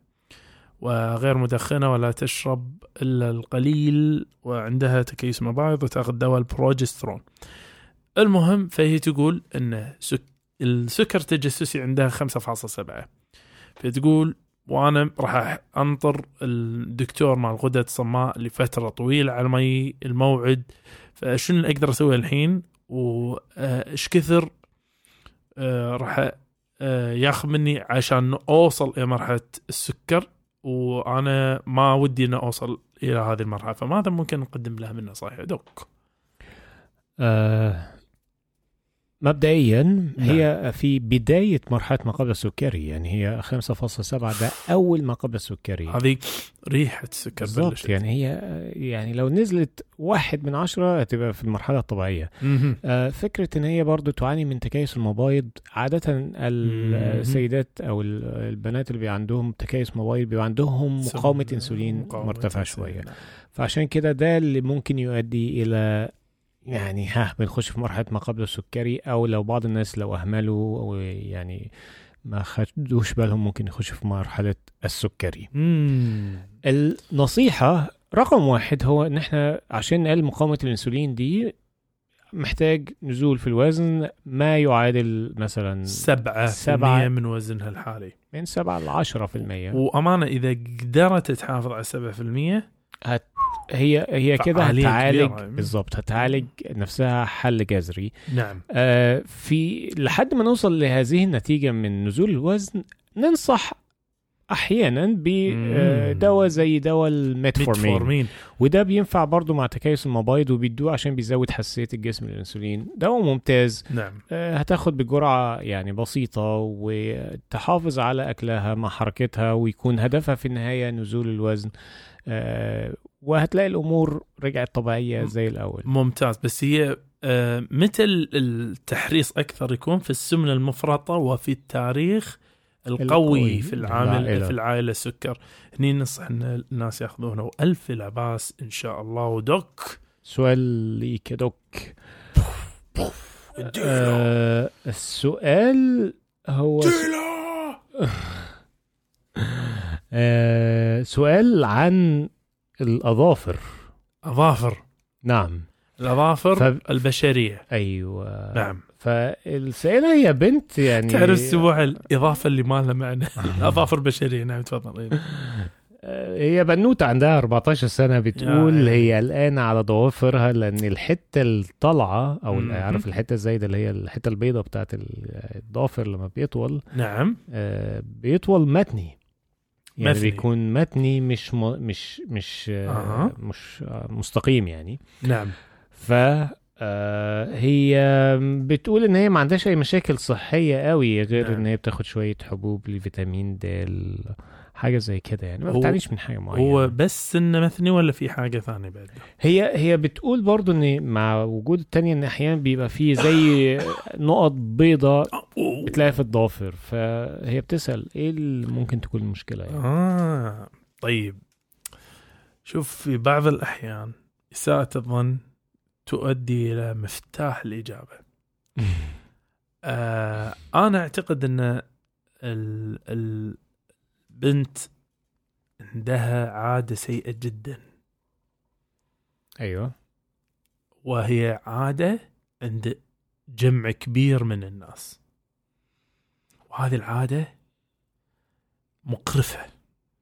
وغير مدخنة ولا تشرب إلا القليل وعندها تكيس مبايض وتأخذ دواء البروجسترون. المهم فهي تقول سك... السكر التجسسي عندها 5.7 فتقول وأنا راح أنطر الدكتور مع الغدد الصماء لفترة طويلة على الموعد فشنو أقدر أسويه الحين؟ وإيش كثر آه، راح آه، ياخذ مني عشان أوصل إلى مرحلة السكر وأنا ما ودي ان أوصل إلى هذه المرحلة فماذا ممكن نقدم لها من نصائح doc؟ آه مبدئيا هي في بداية مرحلة ما قبل السكري يعني هي 5.7 ده أول ما قبل السكري هذه ريحة السكر بالضبط. يعني هي يعني لو نزلت واحد من عشرة هتبقى في المرحلة الطبيعية مهم. آه، فكرة إن هي برضو تعاني من تكيس المبايض عادة السيدات أو ال- البنات اللي بيبقى عندهم تكيس مبايض بيبقى عندهم مقاومة مقاومة مرتفعة. شوية فعشان كده ده اللي ممكن يؤدي إلى يعني ها بنخش في مرحلة ما قبل السكري أو لو بعض الناس لو أهملوا أو يعني ما خدوش بالهم ممكن يخش في مرحلة السكري مم. النصيحة رقم واحد هو إن إحنا عشان نقلل مقاومة الإنسولين دي محتاج نزول في الوزن ما يعادل مثلا سبعة سبعة. سبعة من وزنها الحالي من 7 ل 10 في المية وأمانة إذا قدرت تحافظ على سبعة في المية هي هي كده هتعالج. بالظبط هتعالج نفسها حل جذري. نعم. آه في لحد ما نوصل لهذه النتيجة من نزول الوزن ننصح أحيانا بدواء زي دواء الميتفورمين. ميتفورمين. وده بينفع برضو مع تكيس المبايض وبيدوه عشان بيزود حساسية الجسم للأنسولين. دواء ممتاز. نعم. آه، هتاخد بجرعة يعني بسيطة وتحافظ على أكلها مع حركتها ويكون هدفها في النهاية نزول الوزن. آه، وهتلاقي الأمور رجعت طبيعية زي الأول. ممتاز. بس هي آه، ال- التحريص أكثر يكون في السمنة المفرطة وفي التاريخ القوي القوي في العامل العائلة. في العائلة؟ السكر هني ننصح ان الناس ياخذونه. والف لا باس إن شاء الله. ليك يا دوك. آه، السؤال هو آه، سؤال عن الأظافر. اظافر نعم. الأظافر ف- البشرية. أيوه. نعم. فالسائلة هي بنت يعني تعرف السبوع الإضافة اللي ما لها معنى. *laughs* اظافر بشريه نعم تفضل. إيه. آه، هي بنوتة عندها 14 سنة بتقول يا هي قلقانه على ضوافرها لأن الحتة الطالعة أو مهم. عارف الحتة الزايدة اللي هي الحتة البيضاء بتاعت الضافر لما بيطول. نعم. آه، بيطول متني. يعني مثني. بيكون متني مش م... مش مش أها. مش آه، مستقيم يعني نعم ف آه، هي بتقول إن هي ما عندهاش أي مشاكل صحية قوي غير نعم. إن هي بتاخد شوية حبوب لفيتامين د حاجة زي كده يعني ما بتعانيش من حاجة معينة. هو بس انه مثني ولا في حاجة ثانية بعد؟ هي هي بتقول برضو إن مع وجود التانية إن أحيانا بيبقى فيه زي نقط بيضاء بتلاقيها في الضوافر فهي بتسأل إيه اللي ممكن تكون المشكلة يعني؟ آه طيب. شوف في بعض الأحيان إساءة الظن تؤدي إلى مفتاح الإجابة. *laughs* آه أنا أعتقد أن ال- البنت عندها عادة سيئة جدا. أيوه. وهي عادة عند جمع كبير من الناس. وهذه العادة مقرفة.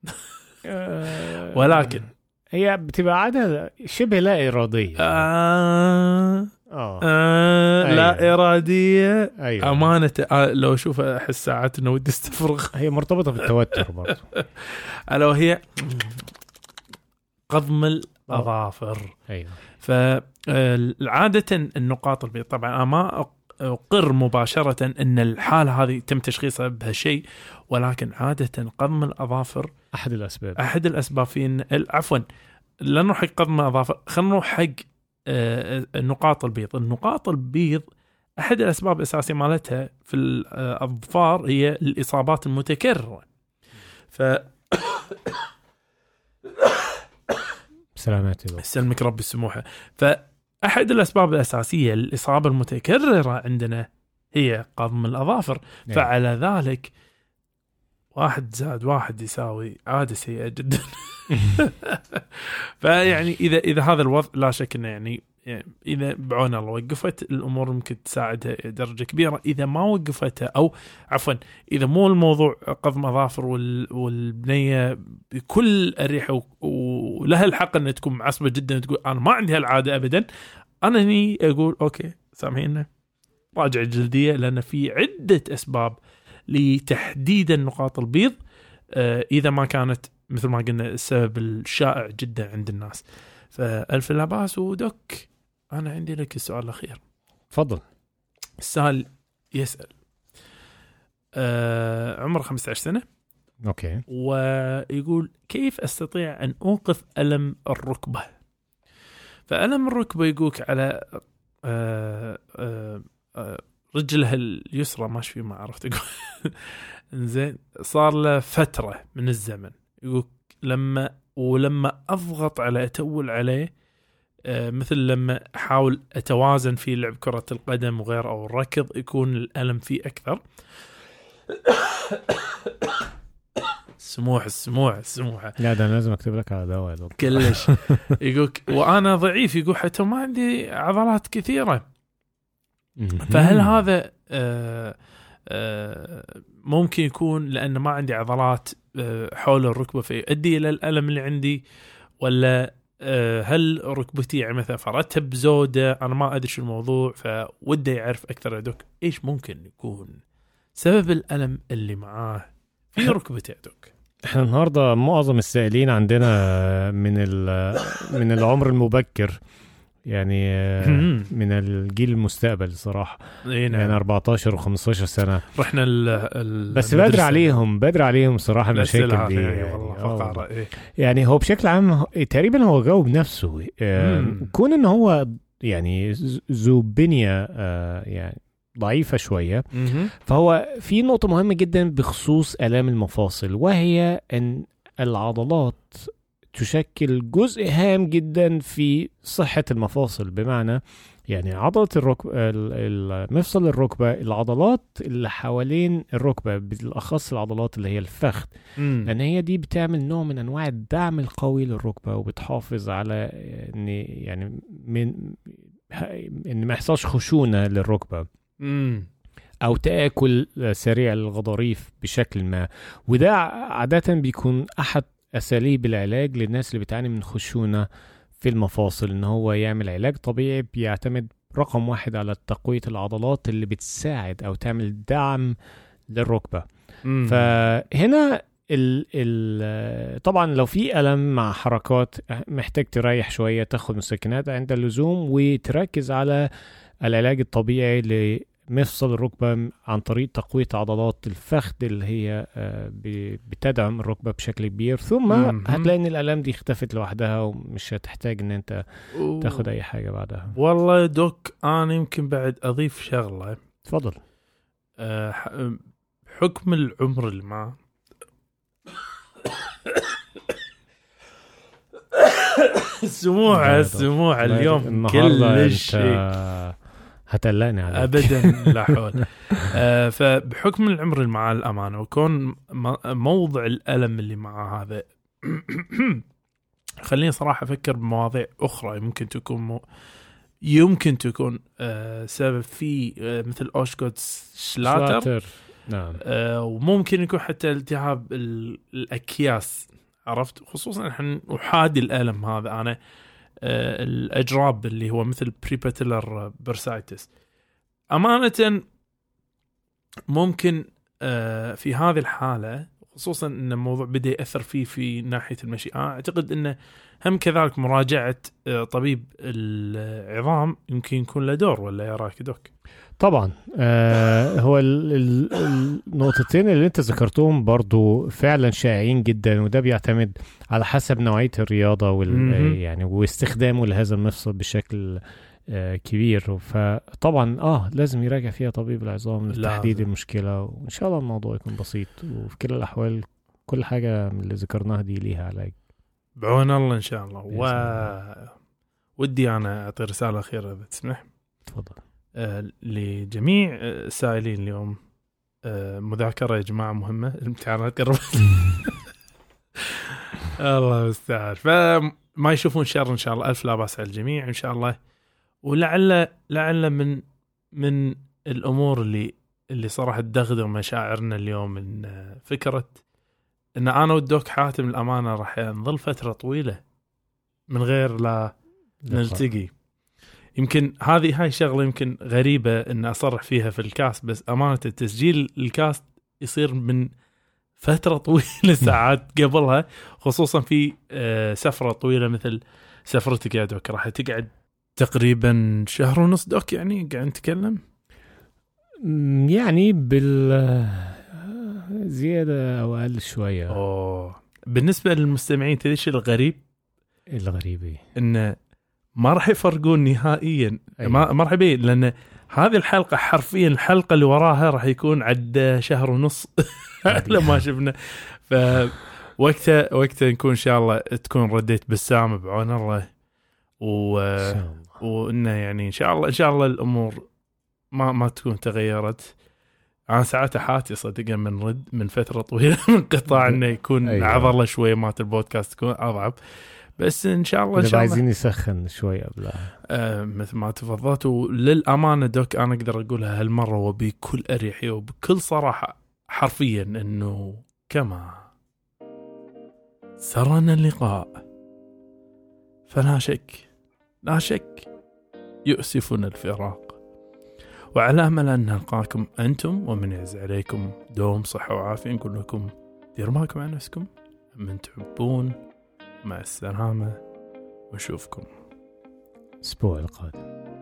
*laughs* ولكن هي بتبقى عادة شبه لا إرادية. آه آه. آه أيوة. لا إرادية. أيوه. أمانة. آه لو أشوف أحس ساعات إنه ودي أستفرغ. *laughs* هي مرتبطة بالتوتر برضه *laughs* ألا وهي قضم الأظافر. أيوه. فعادة النقاط البيضاء. طبعا ما أقر مباشرة أن الحالة هذه تم تشخيصها بهالشيء ولكن عادة قضم الأظافر أحد الأسباب. أحد الاسباب في عفوا لا نروح حق قضم الأظافر خلينا نروح حق آه، النقاط البيض. النقاط البيض أحد الأسباب الأساسية مالتها في الاظفار هي الإصابات المتكررة. ف سلامات يا دكتور. سلمك ربي السموحة. فأحد الأسباب الأساسية للإصابة المتكررة عندنا هي قضم الأظافر. نعم. فعلى ذلك واحد زائد واحد يساوي عادة سيئة جدا. *laughs* فيعني إذا إذا هذا الوضع لا شك أنه يعني يعني إذا بعون الله وقفت الأمور ممكن تساعدها درجة كبيرة. إذا ما وقفتها أو عفوا إذا مو الموضوع قضم أظافر وال والبنية بكل أريحة و- ولها الحق أن تكون معصبة جدا تقول أنا ما عندي هالعادة أبدا أنا هني أقول أوكي سامحينا راجع الجلدية لأن في عدة أسباب لتحديد النقاط البيض. آه، إذا ما كانت مثل ما قلنا السبب الشائع جدا عند الناس. فألف لا باس و doc أنا عندي لك السؤال الأخير. تفضل. السائل يسأل. آه عمره 15 سنة. أوكي. ويقول كيف أستطيع أن أوقف ألم الركبة؟ فألم الركبة يقولك على آه آه آه رجله اليسرى ما ما عرفت. أقول *laughs* زين صار له فترة من الزمن. يقول لما ولما أضغط عليه أتول عليه آه، مثل لما أحاول أتوازن في لعب كرة القدم وغيره أو الركض يكون الألم فيه أكثر. سموح السموح السموح لا ده أنا لازم أكتب لك على دواء. كلش. *laughs* يقول وأنا ضعيف يقول حتى ما عندي عضلات كثيرة. فهل هذا آه، آه، ممكن يكون لأن ما عندي عضلات آه، حول الركبة فيؤدي إلى الألم اللي عندي ولا آه، هل ركبتي يعني مثلا فردتها بزوده أنا ما أدري شو الموضوع فودي يعرف أكثر يا دوك إيش ممكن يكون سبب الألم اللي معاه في ركبته يا دوك. إحنا النهارده معظم السائلين عندنا من من العمر المبكر. يعني آه، من الجيل المستقبل صراحة. يعني نعم. 14 و15 سنة. رحنا ال ال بس بدري. عليهم بدري عليهم صراحة المشاكل دي. يعني, والله آه إيه. يعني هو بشكل عام تقريبا هو جاوب نفسه. آه،. كون إن هو يعني ذو بنية يعني ضعيفة شوية. مهم. فهو في نقطة مهمة جدا بخصوص آلام المفاصل وهي أن العضلات تشكل جزء هام جدا في صحة المفاصل بمعنى يعني عضلة الركبة مفصل الركبة العضلات اللي حوالين الركبة بالأخص العضلات اللي هي الفخذ. لأن هي دي بتعمل نوع من أنواع الدعم القوي للركبة وبتحافظ على إن يعني من إن ما يحصلش خشونة للركبة مم. أو تأكل سريع للغضاريف بشكل ما وده عادة بيكون أحد أساليب العلاج للناس اللي بتعاني من خشونة في المفاصل إن هو يعمل علاج طبيعي بيعتمد رقم واحد على تقوية العضلات اللي بتساعد أو تعمل دعم للركبة مم. فهنا ال ال طبعا لو في ألم مع حركات محتاج تريح شوية تاخد مسكنات عند اللزوم وتركز على العلاج الطبيعي لمفصل الركبة عن طريق تقوية عضلات الفخذ اللي هي آه، بتدعم الركبة بشكل كبير. ثم. هتلاقي إن الالام دي اختفت لوحدها ومش هتحتاج إن أنت. تاخد أي حاجة بعدها. والله يا دوك أنا يمكن بعد أضيف شغلة. اتفضل أه ح- حكم العمر اللي معه. *coughs* السموعه السموعه اليوم كل شيء. هتقلقني عليك. ابدا لا *laughs* حول. آه فبحكم العمر اللي معاه الأمانة وكون موضع الألم اللي معاه هذا *clears throat* خليني صراحة أفكر بمواضيع أخرى ممكن تكون مو يمكن تكون آه سبب في آه مثل اوشكوت شلاتر. شلاتر. نعم. آه وممكن يكون حتى التهاب ال- الأكياس عرفت؟ خصوصا إحنا احادي الألم هذا. أنا الأجراب اللي هو مثل بريباتيلر برسايتس أمانة ممكن آه في هذه الحالة خصوصا إن الموضوع بدأ يأثر فيه في ناحية المشي أنا أعتقد انه هم كذلك مراجعة آه طبيب العظام يمكن يكون له دور ولا يا رايك دوك؟ طبعا آه هو ال- ال- النقطتين اللي أنت ذكرتهم برضو فعلا شائعين جدا وده بيعتمد على حسب نوعية الرياضة وال. يعني واستخدامه لهذا المفصل بشكل كبير. فطبعا آه لازم يراجع فيها طبيب العظام لتحديد لازم. المشكلة وإن شاء الله الموضوع يكون بسيط. وفي كلا الأحوال كل حاجة من اللي ذكرناها دي ليها علاج. بعون الله إن شاء الله. و. ودي أنا أعطي رسالة أخيرة إذا تسمح. تفضل. آه، لجميع آه، السائلين اليوم. آه، مذاكرة يا جماعة مهمة. *laughs* الامتحانات قربت. *laughs* *laughs* الله المستعان فما يشوفون شر إن شاء الله. ألف لا باس على الجميع. إن شاء الله ولعل لعل من من الأمور اللي اللي صراحة تدغدغ مشاعرنا اليوم آه، فكرة إن أنا والدوك حاتم الأمانة راح نظل فترة طويلة من غير لا نلتقي. يمكن هذه هاي شغلة يمكن غريبة إن أصرح فيها في الكاست بس أمانة تسجيل الكاست يصير من فترة *laughs* طويلة ساعات قبلها خصوصا في آه، سفرة طويلة مثل سفرتك يا دوك راح تقعد تقريبا شهر ونص دوك يعني قاعد نتكلم؟ يعني بال زيادة أو أقل شوية. أوه. بالنسبة للمستمعين تدري إيش الغريب؟ الغريب إيه؟ انه ما راح يفرقون نهائيا. أيوة. ما ما راح يبين لأن هذه الحلقة حرفيا الحلقة اللي وراها راح يكون عد شهر ونص. *laughs* لما شفنا. ف وقتها وقتها نكون إن شاء الله تكون رديت بسام بعون الله. و وإنه يعني إن شاء الله إن شاء الله الأمور ما ما تكون تغيرت. أنا ساعات حاتي صدقا من رد من فترة طويلة *laughs* من قطاع إنه يكون أيوة. عضلة شوي مات البودكاست تكون أضعف. بس إن شاء الله إن شاء الله عايزين يسخن شوي قبلها. آه مثل ما تفضلت. وللأمانة دوك أنا أقدر أقولها هالمرة وبكل أريحية وبكل صراحة حرفيا إنه كما سرنا اللقاء فلا شك لا شك يؤسفنا الفراق. وعلى أمل أن نلقاكم أنتم ومن يعز عليكم دوم صحة وعافية. نقول لكم ديروا بالكم على نفسكم. من تحبون مع السلامة. ونشوفكم الأسبوع القادم.